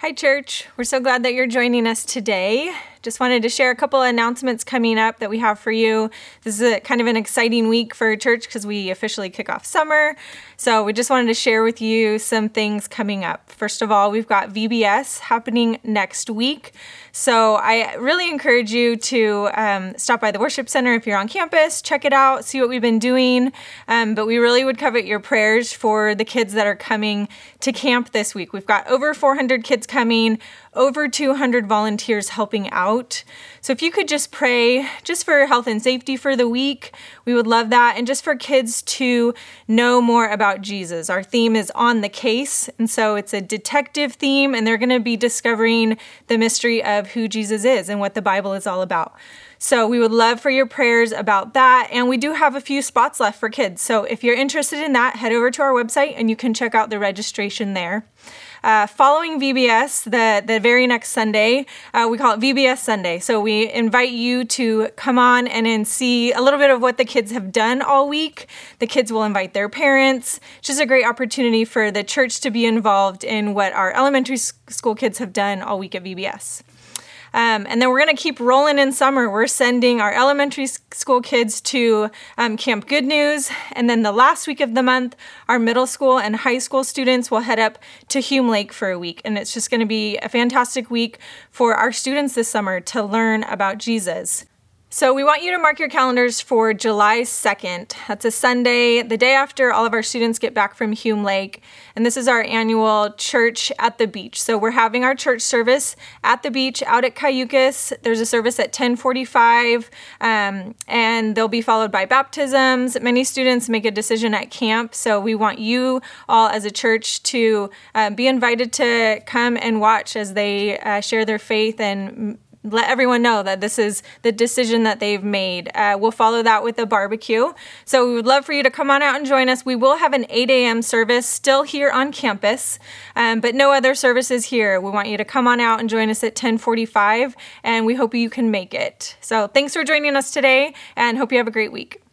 Hi, church. We're so glad that you're joining us today. Just wanted to share a couple announcements coming up that we have for you. This is a kind of an exciting week for church because we officially kick off summer. So we just wanted to share with you some things coming up. First of all, we've got VBS happening next week. So I really encourage you to um, stop by the worship center if you're on campus, check it out, see what we've been doing. Um, but we really would covet your prayers for the kids that are coming to camp this week. We've got over 400 kids coming over 200 volunteers helping out. So if you could just pray just for health and safety for the week, we would love that. And just for kids to know more about Jesus. Our theme is on the case. And so it's a detective theme, and they're going to be discovering the mystery of who Jesus is and what the Bible is all about. So we would love for your prayers about that. And we do have a few spots left for kids. So if you're interested in that, head over to our website and you can check out the registration there. Uh, following VBS, the, the very next Sunday, uh, we call it VBS Sunday. So we invite you to come on and, and see a little bit of what the kids have done all week. The kids will invite their parents. It's just a great opportunity for the church to be involved in what our elementary school kids have done all week at VBS. Um, and then we're going to keep rolling in summer. We're sending our elementary school kids to um, Camp Good News. And then the last week of the month, our middle school and high school students will head up to Hume Lake for a week. And it's just going to be a fantastic week for our students this summer to learn about Jesus. So, we want you to mark your calendars for July 2nd. That's a Sunday, the day after all of our students get back from Hume Lake. And this is our annual church at the beach. So, we're having our church service at the beach out at Cayucos. There's a service at 1045, um, and they'll be followed by baptisms. Many students make a decision at camp. So, we want you all as a church to uh, be invited to come and watch as they uh, share their faith and let everyone know that this is the decision that they've made. Uh, we'll follow that with a barbecue. So we would love for you to come on out and join us. We will have an 8 a.m. service still here on campus, um, but no other services here. We want you to come on out and join us at 1045, and we hope you can make it. So thanks for joining us today, and hope you have a great week.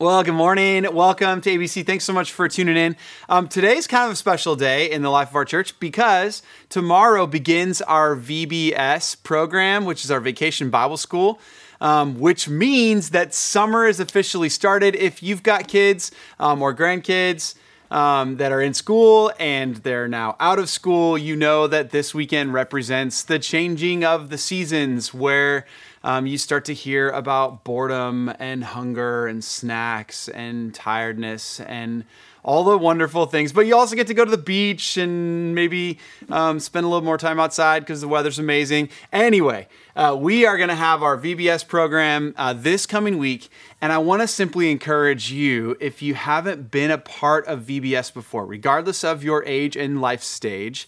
Well, good morning. Welcome to ABC. Thanks so much for tuning in. Um, today's kind of a special day in the life of our church because tomorrow begins our VBS program, which is our Vacation Bible School. Um, which means that summer is officially started. If you've got kids um, or grandkids, um, that are in school and they're now out of school, you know that this weekend represents the changing of the seasons where um, you start to hear about boredom and hunger and snacks and tiredness and all the wonderful things. But you also get to go to the beach and maybe um, spend a little more time outside because the weather's amazing. Anyway, uh, we are going to have our VBS program uh, this coming week. And I want to simply encourage you, if you haven't been a part of VBS before, regardless of your age and life stage,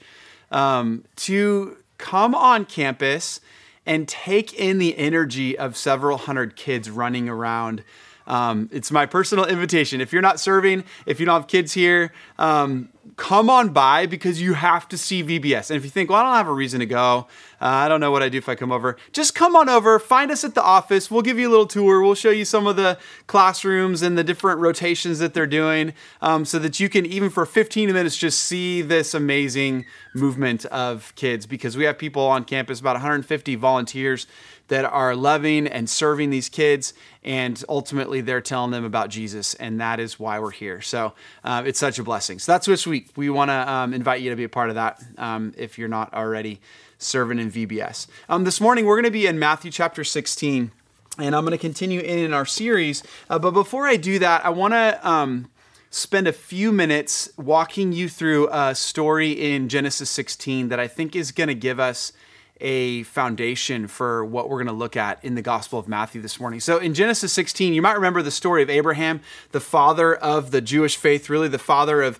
um, to come on campus and take in the energy of several hundred kids running around. Um, it's my personal invitation. If you're not serving, if you don't have kids here, um, come on by because you have to see VBS. And if you think, well, I don't have a reason to go, uh, I don't know what I do if I come over, just come on over, find us at the office. We'll give you a little tour. We'll show you some of the classrooms and the different rotations that they're doing um, so that you can, even for 15 minutes, just see this amazing movement of kids because we have people on campus, about 150 volunteers that are loving and serving these kids, and ultimately they're telling them about Jesus, and that is why we're here. So uh, it's such a blessing. So that's this week. We want to um, invite you to be a part of that um, if you're not already serving in VBS. Um, this morning we're going to be in Matthew chapter 16, and I'm going to continue in, in our series. Uh, but before I do that, I want to um, spend a few minutes walking you through a story in Genesis 16 that I think is going to give us a foundation for what we're going to look at in the Gospel of Matthew this morning. So, in Genesis 16, you might remember the story of Abraham, the father of the Jewish faith, really the father of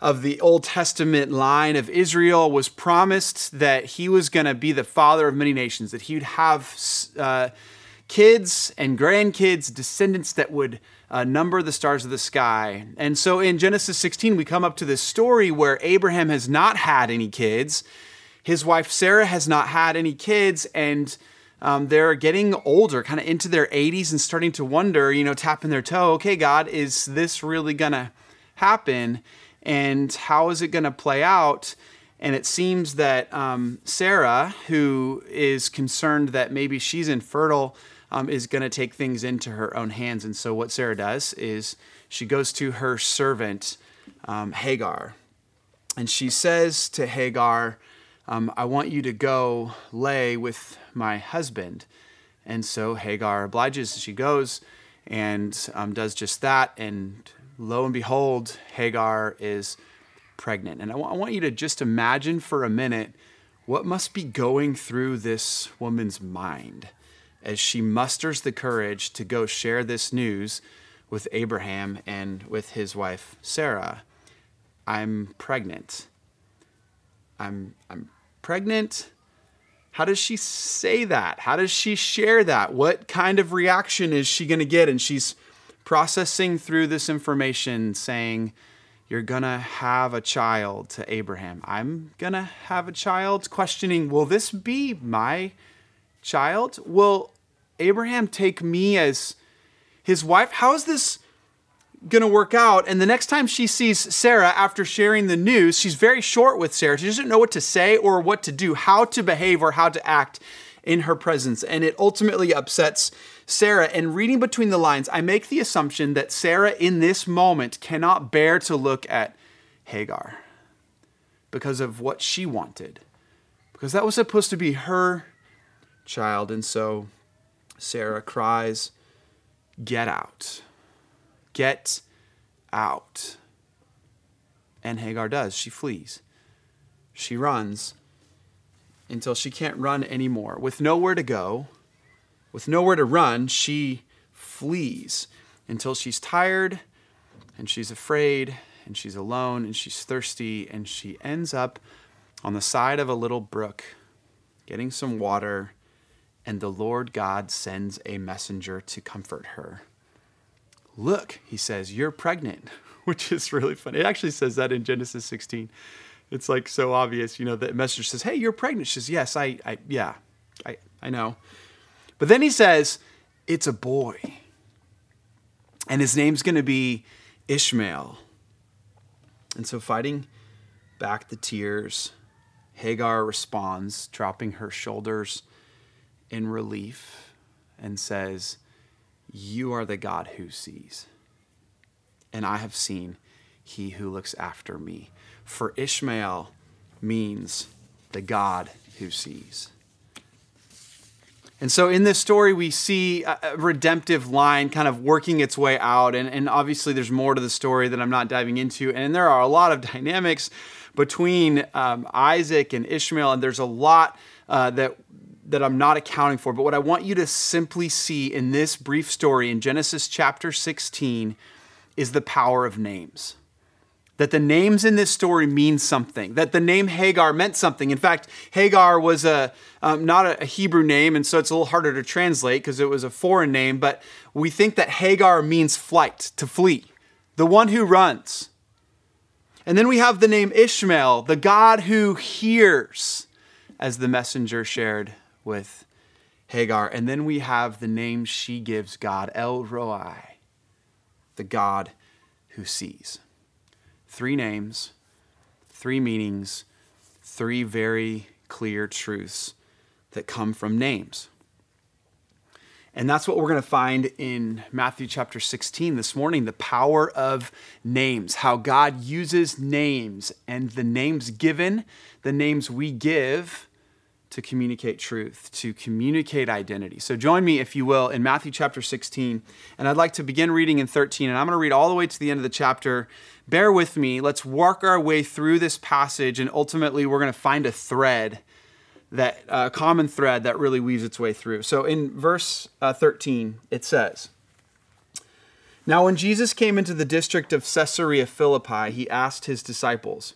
of the Old Testament line of Israel was promised that he was going to be the father of many nations, that he would have uh, kids and grandkids, descendants that would uh, number the stars of the sky. And so in Genesis 16, we come up to this story where Abraham has not had any kids his wife Sarah has not had any kids, and um, they're getting older, kind of into their 80s, and starting to wonder, you know, tapping their toe, okay, God, is this really to happen? and how is it to play out? And it seems that um, Sarah, who is concerned that maybe she's infertile, um, is going to take things into her own hands. And so, what Sarah does is she goes to her servant, um, Hagar, and she says to Hagar, um, I want you to go lay with my husband. And so Hagar obliges. She goes and um, does just that. And lo and behold, Hagar is pregnant. And I, w- I want you to just imagine for a minute what must be going through this woman's mind as she musters the courage to go share this news with Abraham and with his wife Sarah. I'm pregnant. I'm I'm pregnant. How does she say that? How does she share that? What kind of reaction is she going to get? And she's processing through this information saying, You're going to have a child to Abraham. I'm going to have a child. Questioning, Will this be my child? Will Abraham take me as his wife? How is this going to work out. And the next time she sees Sarah after sharing the news, she's very short with Sarah. She doesn't know what to say or what to do, how to behave or how to act in her presence. And it ultimately upsets Sarah. And reading between the lines, I make the assumption that Sarah in this moment cannot bear to look at Hagar because of what she wanted, because that was supposed to be her child. And so Sarah cries, Get out. Get out. And Hagar does. She flees. She runs until she can't run anymore. With nowhere to go, with nowhere to run, she flees until she's tired and she's afraid and she's alone and she's thirsty and she ends up on the side of a little brook getting some water. And the Lord God sends a messenger to comfort her. Look, he says, you're pregnant, which is really funny. It actually says that in Genesis 16. It's like so obvious, you know, the messenger says, Hey, you're pregnant. She says, Yes, I, I yeah, I, I know. But then he says, It's a boy. And his name's going to be Ishmael. And so, fighting back the tears, Hagar responds, dropping her shoulders in relief, and says, you are the God who sees, and I have seen he who looks after me. For Ishmael means the God who sees. And so in this story, we see a redemptive line kind of working its way out. And, and obviously, there's more to the story that I'm not diving into. And there are a lot of dynamics between um, Isaac and Ishmael. And there's a lot uh, that that I'm not accounting for. But what I want you to simply see in this brief story in Genesis chapter 16 is the power of names. That the names in this story mean something, that the name Hagar meant something. In fact, Hagar was a, um, not a Hebrew name, and so it's a little harder to translate because it was a foreign name, but we think that Hagar means flight, to flee, the one who runs. And then we have the name Ishmael, the God who hears, as the messenger shared with Hagar. And then we have the name she gives God, El Roi, the God who sees. Three names, three meanings, three very clear truths that come from names. And that's what we're going to find in Matthew chapter 16 this morning the power of names, how God uses names and the names given, the names we give to communicate truth, to communicate identity. So join me, if you will, in Matthew chapter 16. And I'd like to begin reading in 13. And I'm going to read all the way to the end of the chapter. Bear with me. Let's work our way through this passage. And ultimately, we're going to find a thread, that uh, common thread that really weaves its way through. So in verse uh, 13, it says, Now when Jesus came into the district of Caesarea Philippi, he asked his disciples,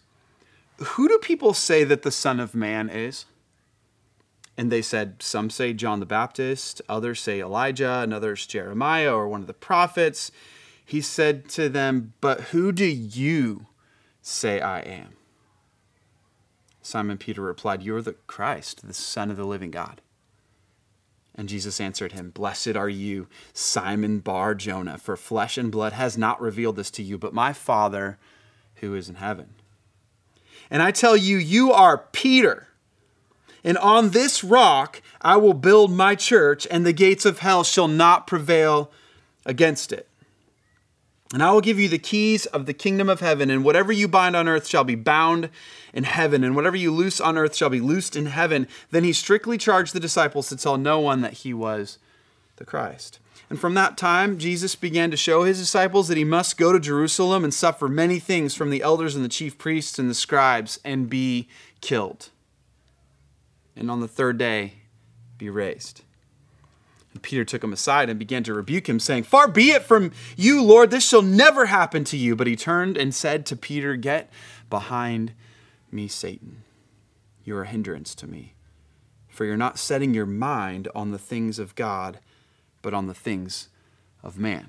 Who do people say that the Son of Man is? And they said, Some say John the Baptist, others say Elijah, and others Jeremiah or one of the prophets. He said to them, But who do you say I am? Simon Peter replied, You are the Christ, the Son of the living God. And Jesus answered him, Blessed are you, Simon Bar Jonah, for flesh and blood has not revealed this to you, but my Father who is in heaven. And I tell you, you are Peter. And on this rock I will build my church, and the gates of hell shall not prevail against it. And I will give you the keys of the kingdom of heaven, and whatever you bind on earth shall be bound in heaven, and whatever you loose on earth shall be loosed in heaven. Then he strictly charged the disciples to tell no one that he was the Christ. And from that time, Jesus began to show his disciples that he must go to Jerusalem and suffer many things from the elders and the chief priests and the scribes and be killed. And on the third day, be raised. And Peter took him aside and began to rebuke him, saying, Far be it from you, Lord, this shall never happen to you. But he turned and said to Peter, Get behind me, Satan. You're a hindrance to me, for you're not setting your mind on the things of God but on the things of man.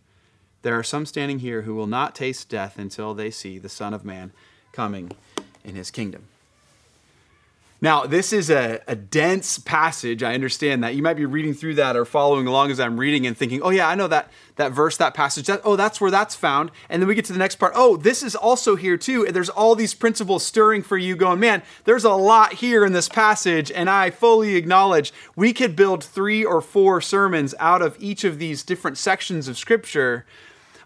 there are some standing here who will not taste death until they see the Son of Man coming in his kingdom. Now, this is a, a dense passage. I understand that. You might be reading through that or following along as I'm reading and thinking, oh, yeah, I know that, that verse, that passage. That, oh, that's where that's found. And then we get to the next part. Oh, this is also here too. And there's all these principles stirring for you, going, man, there's a lot here in this passage. And I fully acknowledge we could build three or four sermons out of each of these different sections of Scripture.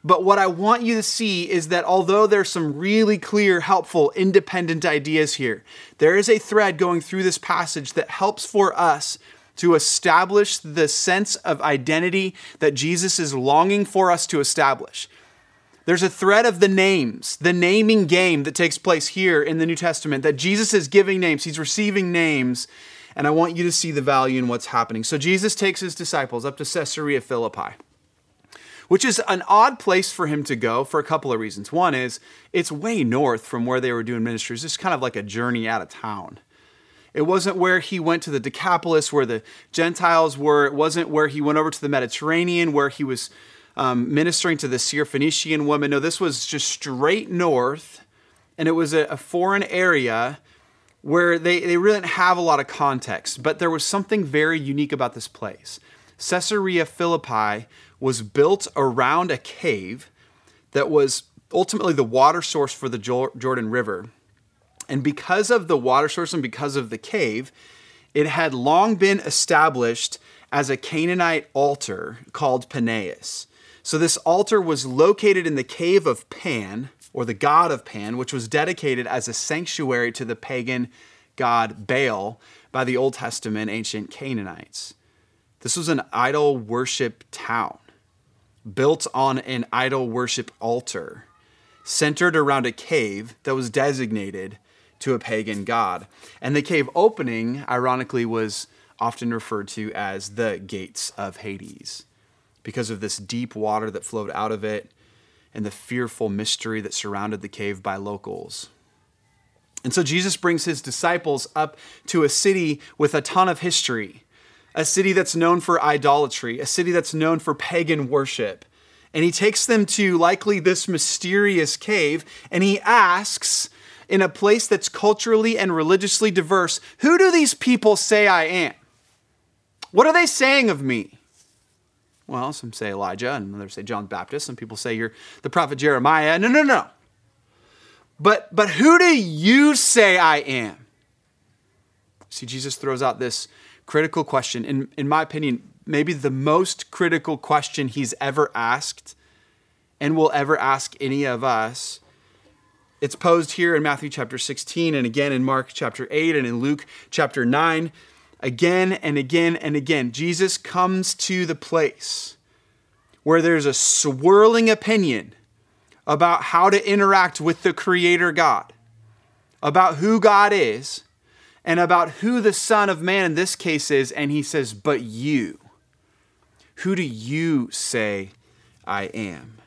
But what I want you to see is that although there's some really clear, helpful, independent ideas here, there is a thread going through this passage that helps for us to establish the sense of identity that Jesus is longing for us to establish. There's a thread of the names, the naming game that takes place here in the New Testament, that Jesus is giving names, he's receiving names, and I want you to see the value in what's happening. So Jesus takes his disciples up to Caesarea Philippi which is an odd place for him to go for a couple of reasons. One is it's way north from where they were doing ministries, just kind of like a journey out of town. It wasn't where he went to the Decapolis, where the Gentiles were. It wasn't where he went over to the Mediterranean, where he was um, ministering to the Syrophoenician woman. No, this was just straight north, and it was a, a foreign area where they, they really didn't have a lot of context. But there was something very unique about this place. Caesarea Philippi was built around a cave that was ultimately the water source for the Jordan River. And because of the water source and because of the cave, it had long been established as a Canaanite altar called Paneas. So this altar was located in the cave of Pan, or the god of Pan, which was dedicated as a sanctuary to the pagan god Baal by the Old Testament ancient Canaanites. This was an idol worship town built on an idol worship altar centered around a cave that was designated to a pagan god. And the cave opening, ironically, was often referred to as the gates of Hades because of this deep water that flowed out of it and the fearful mystery that surrounded the cave by locals. And so Jesus brings his disciples up to a city with a ton of history a city that's known for idolatry, a city that's known for pagan worship. And he takes them to likely this mysterious cave and he asks, in a place that's culturally and religiously diverse, who do these people say I am? What are they saying of me? Well, some say Elijah, and others say John the Baptist. Some people say you're the prophet Jeremiah. No, no, no. But but who do you say I am? See, Jesus throws out this critical question, in, in my opinion, maybe the most critical question he's ever asked and will ever ask any of us. It's posed here in Matthew chapter 16 and again in Mark chapter 8 and in Luke chapter 9. Again and again and again, Jesus comes to the place where there's a swirling opinion about how to interact with the Creator God, about who God is, and about who the Son of Man in this case is, and he says, But you, who do you say I am?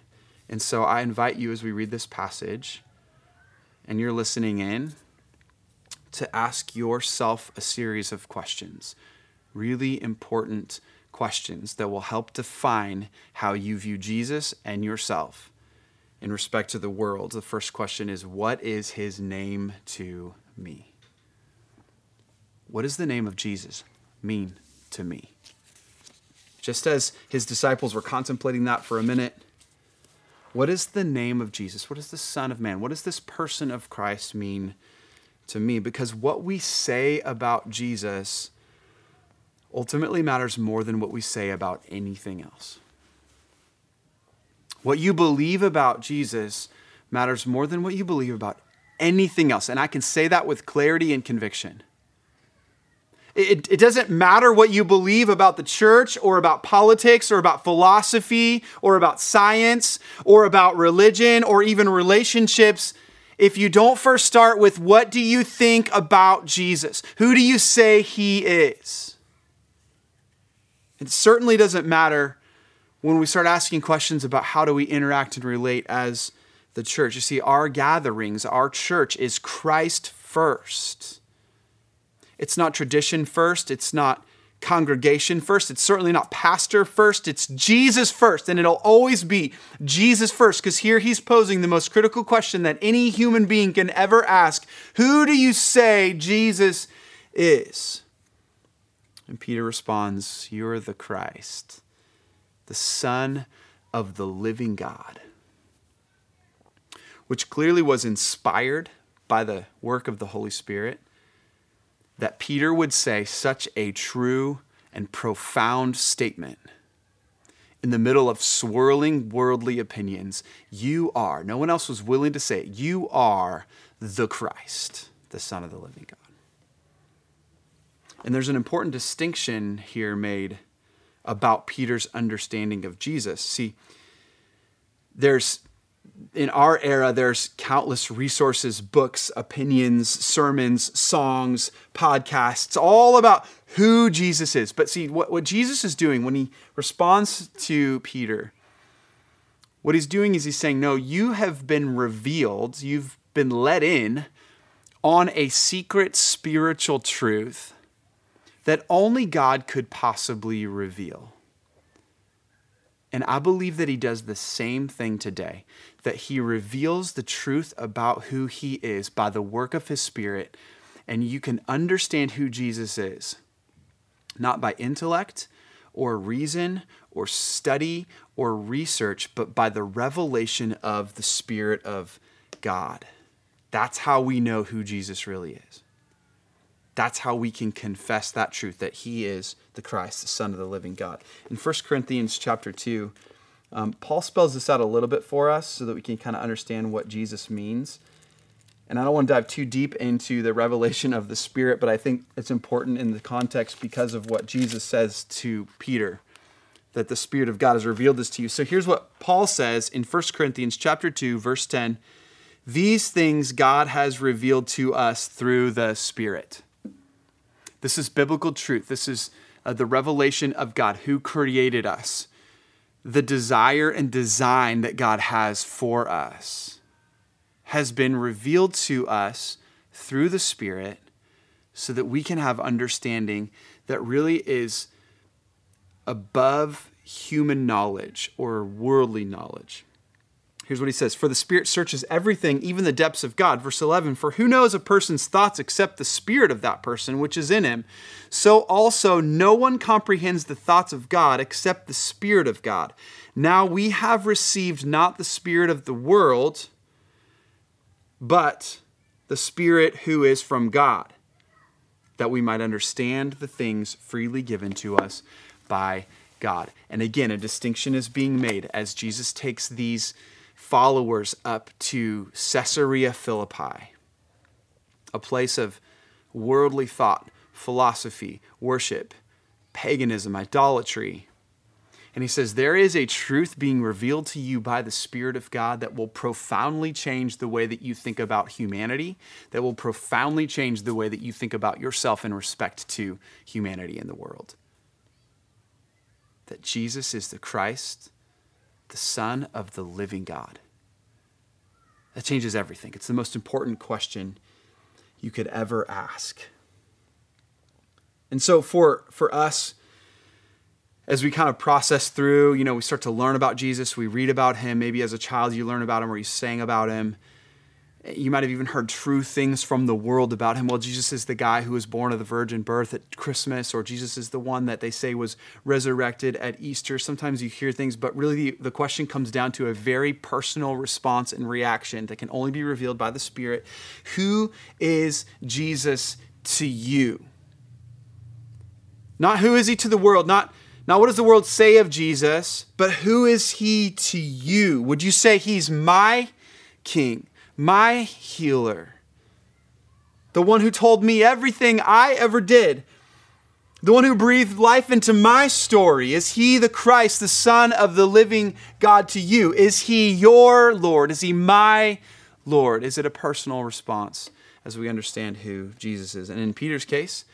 And so I invite you as we read this passage and you're listening in to ask yourself a series of questions, really important questions that will help define how you view Jesus and yourself in respect to the world. The first question is What is his name to me? What does the name of Jesus mean to me? Just as his disciples were contemplating that for a minute, what is the name of Jesus? What is the Son of Man? What does this person of Christ mean to me? Because what we say about Jesus ultimately matters more than what we say about anything else. What you believe about Jesus matters more than what you believe about anything else. And I can say that with clarity and conviction. It, it doesn't matter what you believe about the church or about politics or about philosophy or about science or about religion or even relationships if you don't first start with what do you think about Jesus? Who do you say he is? It certainly doesn't matter when we start asking questions about how do we interact and relate as the church. You see, our gatherings, our church is Christ first. It's not tradition first. It's not congregation first. It's certainly not pastor first. It's Jesus first. And it'll always be Jesus first because here he's posing the most critical question that any human being can ever ask Who do you say Jesus is? And Peter responds, You're the Christ, the Son of the living God. Which clearly was inspired by the work of the Holy Spirit that Peter would say such a true and profound statement in the middle of swirling worldly opinions. You are, no one else was willing to say it, you are the Christ, the Son of the living God. And there's an important distinction here made about Peter's understanding of Jesus. See, there's in our era, there's countless resources, books, opinions, sermons, songs, podcasts, all about who Jesus is. But see, what, what Jesus is doing when he responds to Peter, what he's doing is he's saying, No, you have been revealed, you've been let in on a secret spiritual truth that only God could possibly reveal. And I believe that he does the same thing today, that he reveals the truth about who he is by the work of his spirit. And you can understand who Jesus is, not by intellect or reason or study or research, but by the revelation of the Spirit of God. That's how we know who Jesus really is. That's how we can confess that truth that he is the Christ, the Son of the living God. In 1 Corinthians chapter 2, um, Paul spells this out a little bit for us so that we can kind of understand what Jesus means. And I don't want to dive too deep into the revelation of the Spirit, but I think it's important in the context because of what Jesus says to Peter that the Spirit of God has revealed this to you. So here's what Paul says in 1 Corinthians chapter 2, verse 10. These things God has revealed to us through the Spirit. This is biblical truth. This is uh, the revelation of God, who created us, the desire and design that God has for us, has been revealed to us through the Spirit so that we can have understanding that really is above human knowledge or worldly knowledge. Here's what he says For the Spirit searches everything, even the depths of God. Verse 11 For who knows a person's thoughts except the Spirit of that person which is in him? So also, no one comprehends the thoughts of God except the Spirit of God. Now we have received not the Spirit of the world, but the Spirit who is from God, that we might understand the things freely given to us by God. And again, a distinction is being made as Jesus takes these followers up to Caesarea Philippi, a place of worldly thought, philosophy, worship, paganism, idolatry. And he says, There is a truth being revealed to you by the Spirit of God that will profoundly change the way that you think about humanity, that will profoundly change the way that you think about yourself in respect to humanity in the world. That Jesus is the Christ, the Son of the living God? That changes everything. It's the most important question you could ever ask. And so for, for us, as we kind of process through, you know, we start to learn about Jesus, we read about him. Maybe as a child you learn about him or you sang about him. You might have even heard true things from the world about him. Well, Jesus is the guy who was born of the virgin birth at Christmas, or Jesus is the one that they say was resurrected at Easter. Sometimes you hear things, but really the, the question comes down to a very personal response and reaction that can only be revealed by the Spirit. Who is Jesus to you? Not who is he to the world, not, not what does the world say of Jesus, but who is he to you? Would you say he's my king? My healer, the one who told me everything I ever did, the one who breathed life into my story. Is he the Christ, the Son of the living God to you? Is he your Lord? Is he my Lord? Is it a personal response as we understand who Jesus is? And in Peter's case,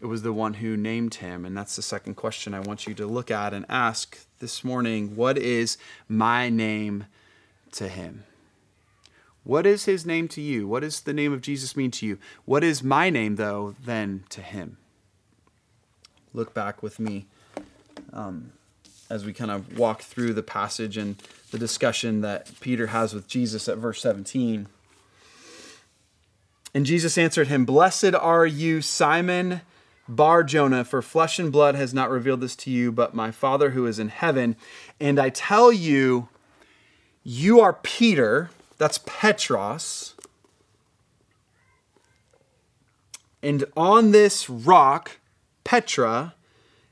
it was the one who named him. And that's the second question I want you to look at and ask this morning What is my name to him? What is his name to you? What does the name of Jesus mean to you? What is my name, though, then to him? Look back with me um, as we kind of walk through the passage and the discussion that Peter has with Jesus at verse 17. And Jesus answered him, Blessed are you, Simon Bar Jonah, for flesh and blood has not revealed this to you, but my Father who is in heaven. And I tell you, you are Peter that's Petros. And on this rock, Petra,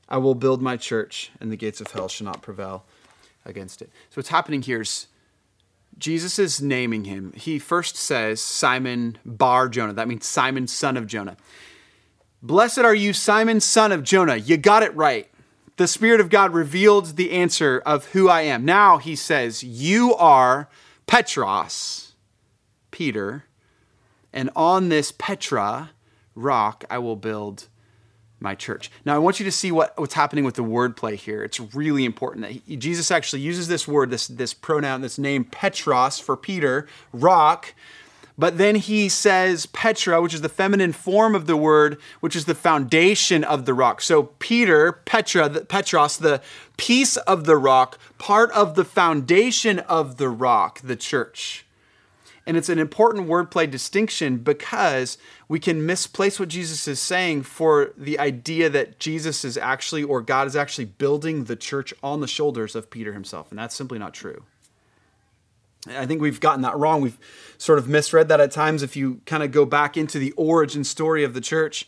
I will build my church, and the gates of hell shall not prevail against it. So what's happening here is Jesus is naming him. He first says Simon Bar Jonah. That means Simon, son of Jonah. Blessed are you, Simon, son of Jonah. You got it right. The Spirit of God revealed the answer of who I am. Now he says, You are Petros, Peter, and on this Petra rock I will build my church. Now I want you to see what, what's happening with the wordplay here. It's really important that he, Jesus actually uses this word, this, this pronoun, this name Petros for Peter, rock, but then he says Petra, which is the feminine form of the word, which is the foundation of the rock. So Peter, Petra, the, Petros, the piece of the rock, part of the foundation of the rock, the church. And it's an important wordplay distinction because we can misplace what Jesus is saying for the idea that Jesus is actually, or God is actually building the church on the shoulders of Peter himself. And that's simply not true. I think we've gotten that wrong. We've sort of misread that at times. If you kind of go back into the origin story of the church,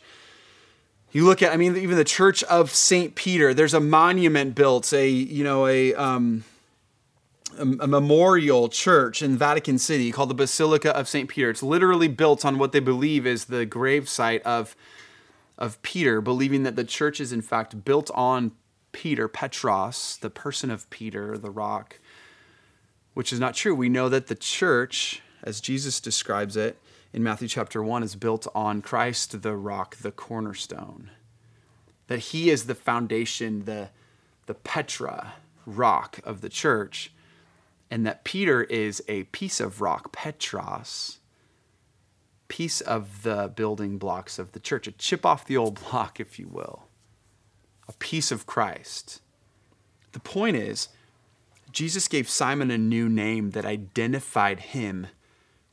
you look at, I mean, even the Church of Saint Peter. There's a monument built, a you know, a um, a, memorial church in Vatican City called the Basilica of Saint Peter. It's literally built on what they believe is the gravesite of of Peter, believing that the church is in fact built on Peter, Petros, the person of Peter, the rock which is not true. We know that the church, as Jesus describes it in Matthew chapter 1, is built on Christ, the rock, the cornerstone. That he is the foundation, the, the Petra rock of the church, and that Peter is a piece of rock, Petros, piece of the building blocks of the church, a chip off the old block, if you will, a piece of Christ. The point is, Jesus gave Simon a new name that identified him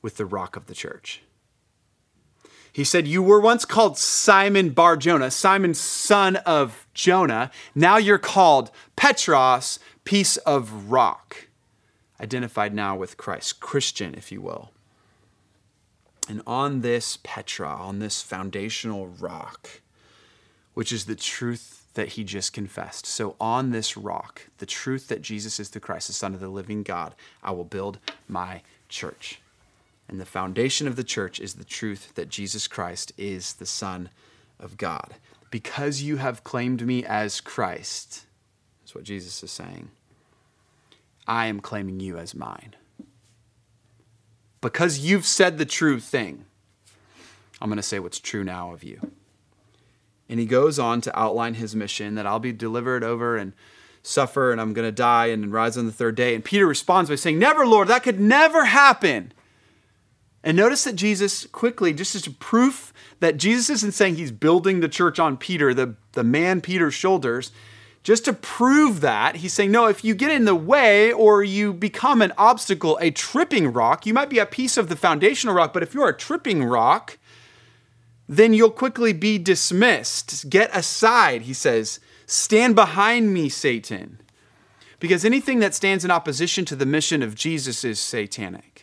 with the rock of the church. He said, You were once called Simon Bar Jonah, Simon, son of Jonah. Now you're called Petros, piece of rock. Identified now with Christ, Christian, if you will. And on this Petra, on this foundational rock, which is the truth that he just confessed. So, on this rock, the truth that Jesus is the Christ, the Son of the living God, I will build my church. And the foundation of the church is the truth that Jesus Christ is the Son of God. Because you have claimed me as Christ, that's what Jesus is saying, I am claiming you as mine. Because you've said the true thing, I'm going to say what's true now of you. And he goes on to outline his mission that I'll be delivered over and suffer and I'm going to die and rise on the third day. And Peter responds by saying, Never, Lord, that could never happen. And notice that Jesus quickly, just as proof that Jesus isn't saying he's building the church on Peter, the, the man Peter's shoulders, just to prove that, he's saying, no, if you get in the way or you become an obstacle, a tripping rock, you might be a piece of the foundational rock, but if you're a tripping rock, then you'll quickly be dismissed. Get aside, he says. Stand behind me, Satan. Because anything that stands in opposition to the mission of Jesus is satanic.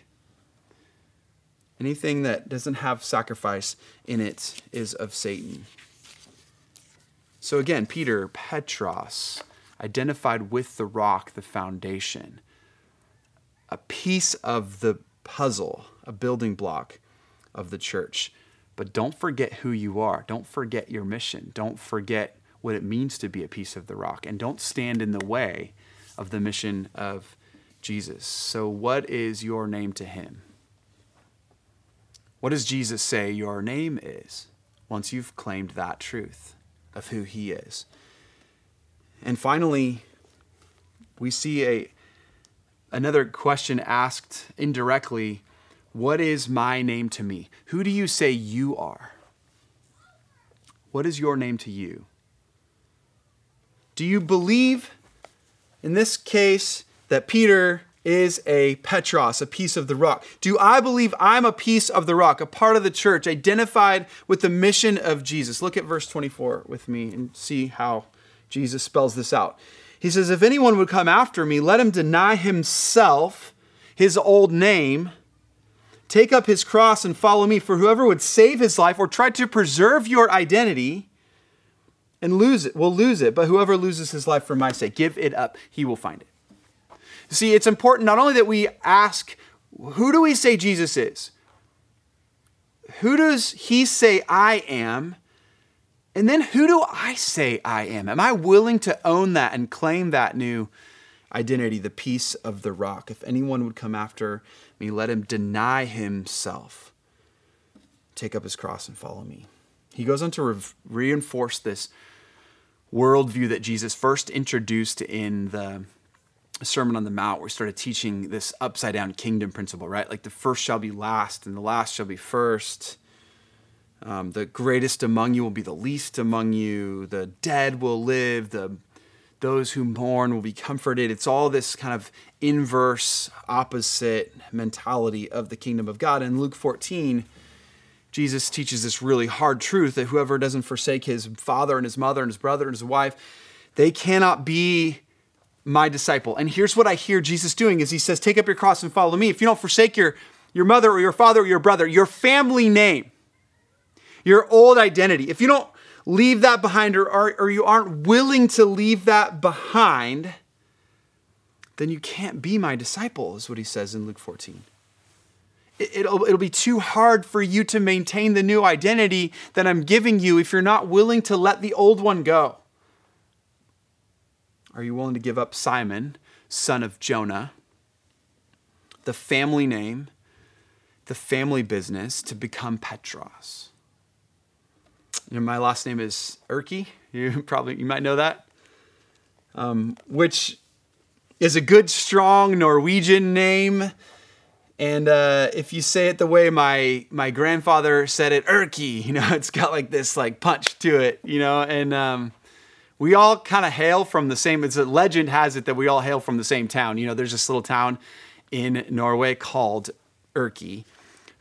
Anything that doesn't have sacrifice in it is of Satan. So again, Peter, Petros, identified with the rock, the foundation, a piece of the puzzle, a building block of the church. But don't forget who you are. Don't forget your mission. Don't forget what it means to be a piece of the rock. And don't stand in the way of the mission of Jesus. So, what is your name to him? What does Jesus say your name is once you've claimed that truth of who he is? And finally, we see a another question asked indirectly what is my name to me? Who do you say you are? What is your name to you? Do you believe, in this case, that Peter is a Petros, a piece of the rock? Do I believe I'm a piece of the rock, a part of the church, identified with the mission of Jesus? Look at verse 24 with me and see how Jesus spells this out. He says, If anyone would come after me, let him deny himself, his old name Take up his cross and follow me. For whoever would save his life or try to preserve your identity and lose it will lose it. But whoever loses his life for my sake, give it up, he will find it. See, it's important not only that we ask, who do we say Jesus is? Who does he say I am? And then who do I say I am? Am I willing to own that and claim that new identity, the piece of the rock? If anyone would come after me. Let him deny himself, take up his cross, and follow me. He goes on to re- reinforce this worldview that Jesus first introduced in the Sermon on the Mount, where he started teaching this upside down kingdom principle, right? Like the first shall be last, and the last shall be first. Um, the greatest among you will be the least among you. The dead will live. The those who mourn will be comforted. It's all this kind of inverse, opposite mentality of the kingdom of God. In Luke 14, Jesus teaches this really hard truth that whoever doesn't forsake his father and his mother and his brother and his wife, they cannot be my disciple. And here's what I hear Jesus doing is he says, take up your cross and follow me. If you don't forsake your, your mother or your father or your brother, your family name, your old identity, if you don't leave that behind or, or, or you aren't willing to leave that behind, then you can't be my disciple, is what he says in Luke 14. It'll, it'll be too hard for you to maintain the new identity that I'm giving you if you're not willing to let the old one go. Are you willing to give up Simon, son of Jonah, the family name, the family business, to become Petros? You know, my last name is Urke. You probably you might know that, um, which is a good, strong Norwegian name. And uh, if you say it the way my my grandfather said it, Erky, you know, it's got like this like punch to it, you know. And um, we all kind of hail from the same. It's a legend has it that we all hail from the same town. You know, there's this little town in Norway called Erky,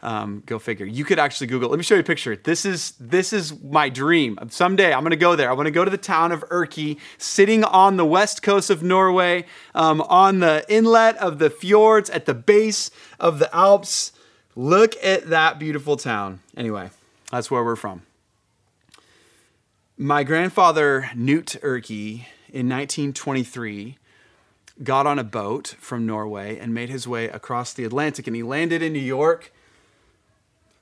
um, go figure. You could actually Google. Let me show you a picture. This is this is my dream. Someday I'm to go there. I want to go to the town of Urke, sitting on the west coast of Norway, um, on the inlet of the fjords, at the base of the Alps. Look at that beautiful town. Anyway, that's where we're from. My grandfather Knut Urke in 1923 got on a boat from Norway and made his way across the Atlantic, and he landed in New York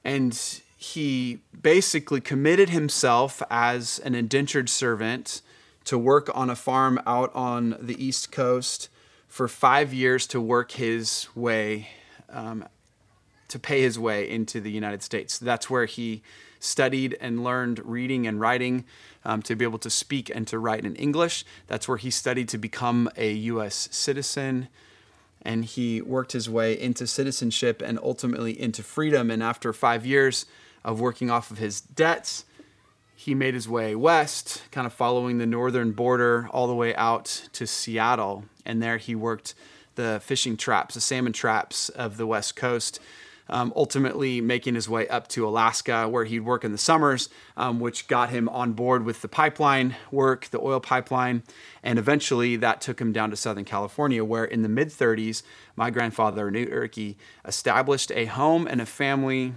and he basically committed himself as an indentured servant to work on a farm out on the East Coast for five years to work his way um, to pay his way into the United States. That's where he studied and learned reading and writing um, to be able to speak and to write in English. That's where he studied to become a U.S. citizen. And he worked his way into citizenship and ultimately into freedom. And after five years of working off of his debts, he made his way west, kind of following the northern border all the way out to Seattle. And there he worked the fishing traps, the salmon traps of the West Coast um, ultimately making his way up to Alaska, where he'd work in the summers, um, which got him on board with the pipeline work, the oil pipeline. And eventually that took him down to Southern California, where in the mid 30s, my grandfather, Newt Urke, established a home and a family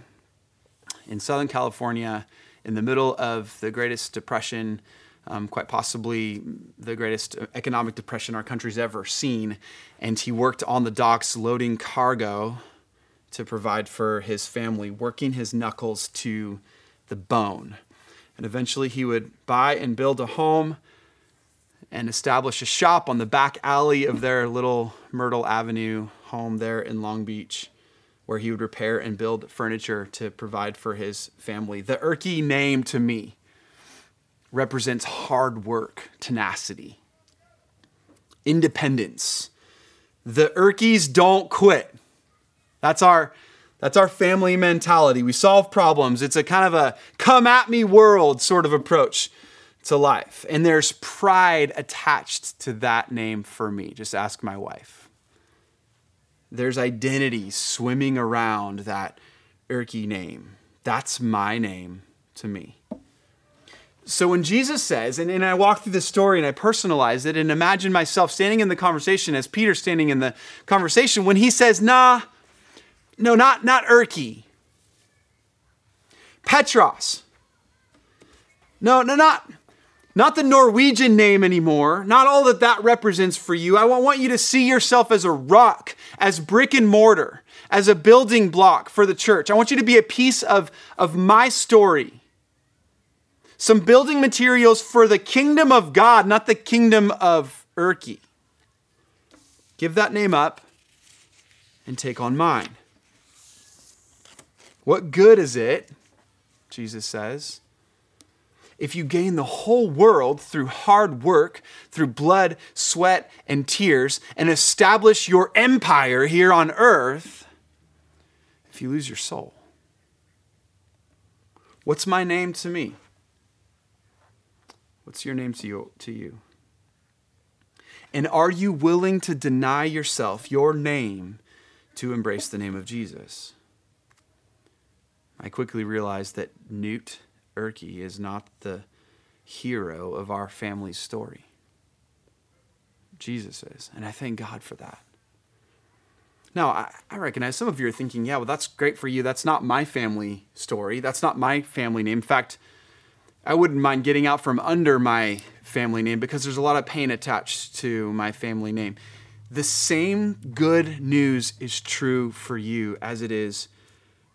in Southern California in the middle of the greatest depression. Um, quite possibly the greatest economic depression our country's ever seen. And he worked on the docks loading cargo to provide for his family, working his knuckles to the bone. And eventually he would buy and build a home and establish a shop on the back alley of their little Myrtle Avenue home there in Long Beach, where he would repair and build furniture to provide for his family. The Urke name to me represents hard work, tenacity, independence. The Urkes don't quit. That's our that's our family mentality. We solve problems. It's a kind of a come at me world sort of approach to life. And there's pride attached to that name for me. Just ask my wife. There's identity swimming around that Urke name. That's my name to me. So when Jesus says, and, and I walk through this story and I personalize it and imagine myself standing in the conversation as Peter standing in the conversation, when he says, nah, no, not, not Urke. Petros. No, no, not, not the Norwegian name anymore. Not all that that represents for you. I want you to see yourself as a rock, as brick and mortar, as a building block for the church. I want you to be a piece of, of my story. Some building materials for the kingdom of God, not the kingdom of Urke. Give that name up and take on mine. What good is it, Jesus says, if you gain the whole world through hard work, through blood, sweat, and tears, and establish your empire here on earth, if you lose your soul? What's my name to me? What's your name to you? To you? And are you willing to deny yourself, your name, to embrace the name of Jesus? I quickly realized that Newt Urke is not the hero of our family's story. Jesus is. And I thank God for that. Now, I, I, recognize some of you are thinking, yeah, well, that's great for you. That's not my family story. That's not my family name. In fact, I wouldn't mind getting out from under my family name because there's a lot of pain attached to my family name. The same good news is true for you as it is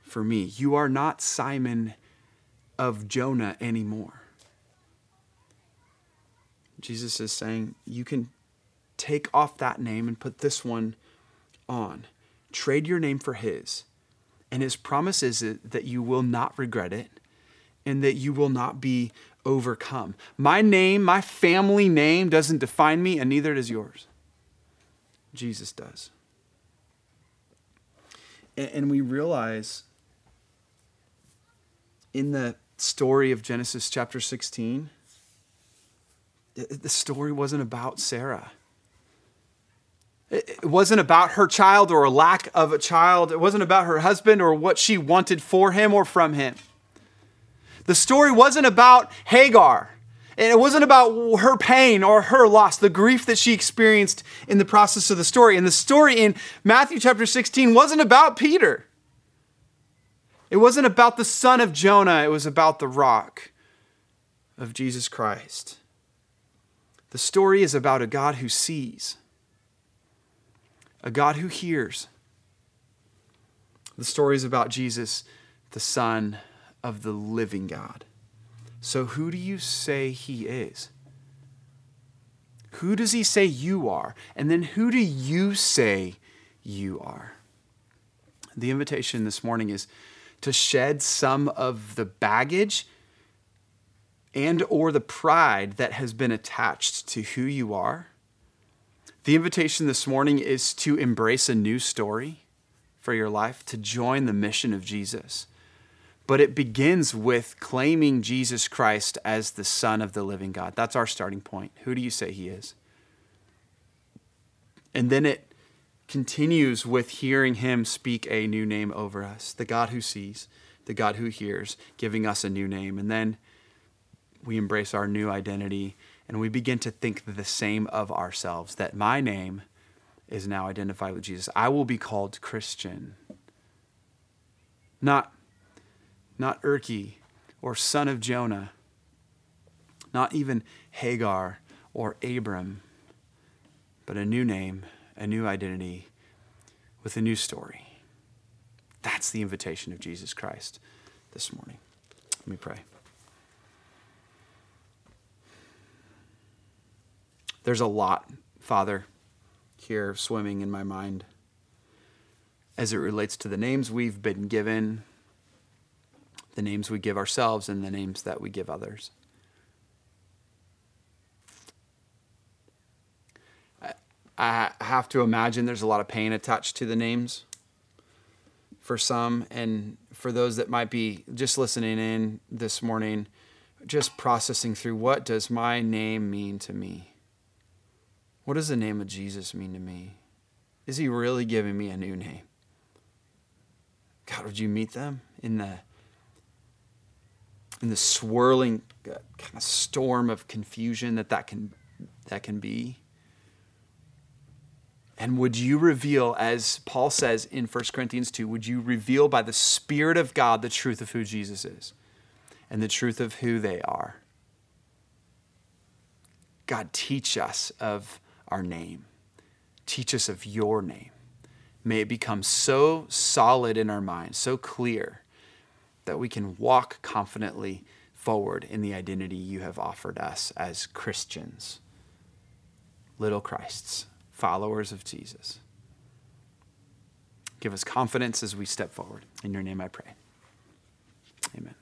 for me. You are not Simon of Jonah anymore. Jesus is saying, You can take off that name and put this one on. Trade your name for his. And his promise is that you will not regret it and that you will not be overcome. My name, my family name doesn't define me, and neither does yours. Jesus does. And we realize in the story of Genesis chapter 16, the story wasn't about Sarah. It wasn't about her child or a lack of a child. It wasn't about her husband or what she wanted for him or from him. The story wasn't about Hagar. And it wasn't about her pain or her loss, the grief that she experienced in the process of the story. And the story in Matthew chapter 16 wasn't about Peter. It wasn't about the son of Jonah, it was about the rock of Jesus Christ. The story is about a God who sees, a God who hears. The story is about Jesus, the Son of the living God. So, who do you say he is? Who does he say you are? And then who do you say you are? The invitation this morning is to shed some of the baggage and or the pride that has been attached to who you are. The invitation this morning is to embrace a new story for your life, to join the mission of Jesus. But it begins with claiming Jesus Christ as the Son of the living God. That's our starting point. Who do you say he is? And then it continues with hearing him speak a new name over us the God who sees, the God who hears, giving us a new name. And then we embrace our new identity and we begin to think the same of ourselves that my name is now identified with Jesus. I will be called Christian. Not, not Urke or son of Jonah, not even Hagar or Abram, but a new name, a new identity with a new story. That's the invitation of Jesus Christ this morning. Let me pray. There's a lot, Father, here swimming in my mind as it relates to the names we've been given, the names we give ourselves, and the names that we give others. I have to imagine there's a lot of pain attached to the names for some. And for those that might be just listening in this morning, just processing through what does my name mean to me? What does the name of Jesus mean to me? Is he really giving me a new name? God, would you meet them in the in the swirling uh, kind of storm of confusion that that can that can be? And would you reveal, as Paul says in 1 Corinthians 2, would you reveal by the Spirit of God the truth of who Jesus is and the truth of who they are? God, teach us of our name. Teach us of your name. May it become so solid in our minds, so clear, that we can walk confidently forward in the identity you have offered us as Christians, little Christs, followers of Jesus. Give us confidence as we step forward. In your name I pray. Amen.